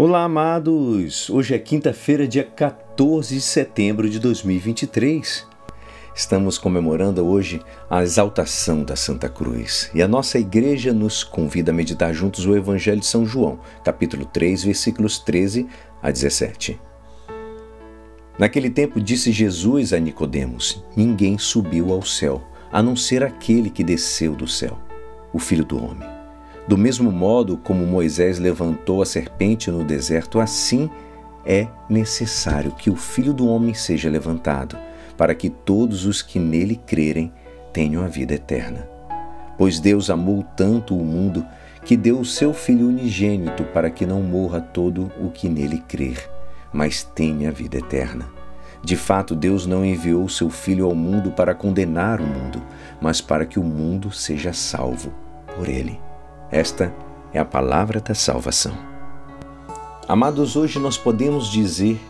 Olá, amados! Hoje é quinta-feira, dia 14 de setembro de 2023. Estamos comemorando hoje a exaltação da Santa Cruz e a nossa igreja nos convida a meditar juntos o Evangelho de São João, capítulo 3, versículos 13 a 17. Naquele tempo disse Jesus a Nicodemos: Ninguém subiu ao céu, a não ser aquele que desceu do céu, o Filho do homem. Do mesmo modo como Moisés levantou a serpente no deserto, assim é necessário que o Filho do Homem seja levantado, para que todos os que nele crerem tenham a vida eterna. Pois Deus amou tanto o mundo que deu o seu Filho unigênito para que não morra todo o que nele crer, mas tenha a vida eterna. De fato, Deus não enviou seu Filho ao mundo para condenar o mundo, mas para que o mundo seja salvo por ele. Esta é a palavra da salvação. Amados, hoje nós podemos dizer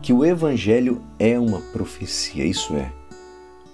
que o Evangelho é uma profecia, isso é,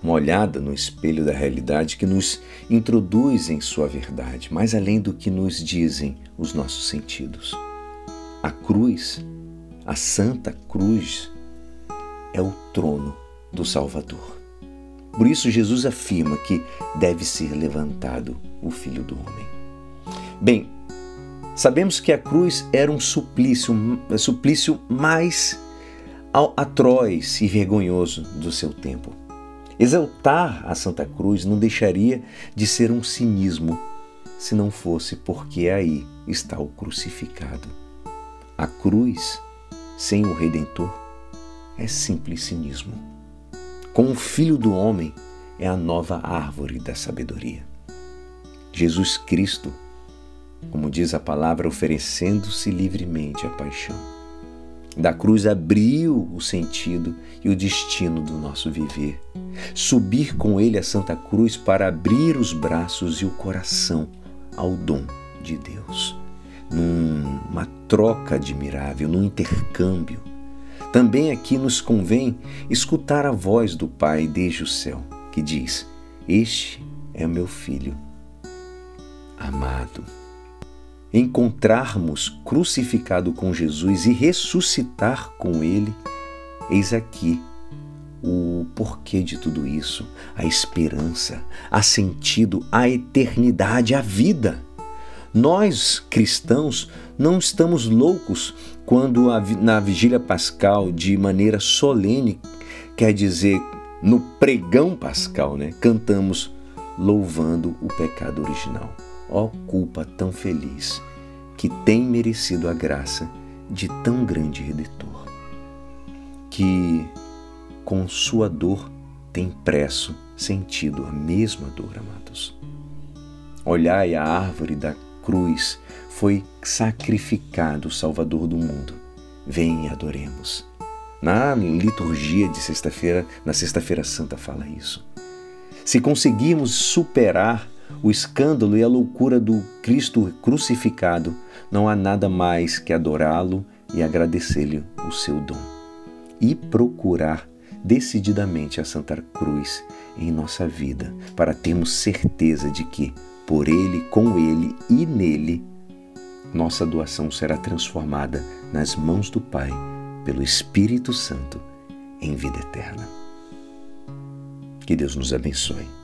uma olhada no espelho da realidade que nos introduz em sua verdade, mais além do que nos dizem os nossos sentidos. A cruz, a Santa Cruz, é o trono do Salvador. Por isso, Jesus afirma que deve ser levantado o Filho do Homem. Bem, sabemos que a cruz era um suplício, um suplício mais atroz e vergonhoso do seu tempo. Exaltar a Santa Cruz não deixaria de ser um cinismo se não fosse porque aí está o crucificado. A cruz, sem o Redentor, é simples cinismo. Com o Filho do Homem é a nova árvore da sabedoria. Jesus Cristo como diz a palavra, oferecendo-se livremente à paixão. Da cruz abriu o sentido e o destino do nosso viver. Subir com ele a Santa Cruz para abrir os braços e o coração ao dom de Deus. Numa troca admirável, num intercâmbio. Também aqui nos convém escutar a voz do Pai desde o céu, que diz: Este é meu filho amado encontrarmos crucificado com Jesus e ressuscitar com Ele, eis aqui o porquê de tudo isso, a esperança, a sentido, a eternidade, a vida. Nós, cristãos, não estamos loucos quando na vigília pascal, de maneira solene, quer dizer, no pregão pascal, né, cantamos louvando o pecado original ó culpa tão feliz, que tem merecido a graça de tão grande redentor, que com sua dor tem preço sentido a mesma dor, amados. Olhai a árvore da cruz, foi sacrificado o Salvador do mundo. Vem e adoremos. Na liturgia de sexta-feira, na Sexta-feira Santa, fala isso. Se conseguirmos superar o escândalo e a loucura do Cristo crucificado, não há nada mais que adorá-lo e agradecer-lhe o seu dom. E procurar decididamente a Santa Cruz em nossa vida, para termos certeza de que, por Ele, com Ele e nele, nossa doação será transformada nas mãos do Pai, pelo Espírito Santo, em vida eterna. Que Deus nos abençoe.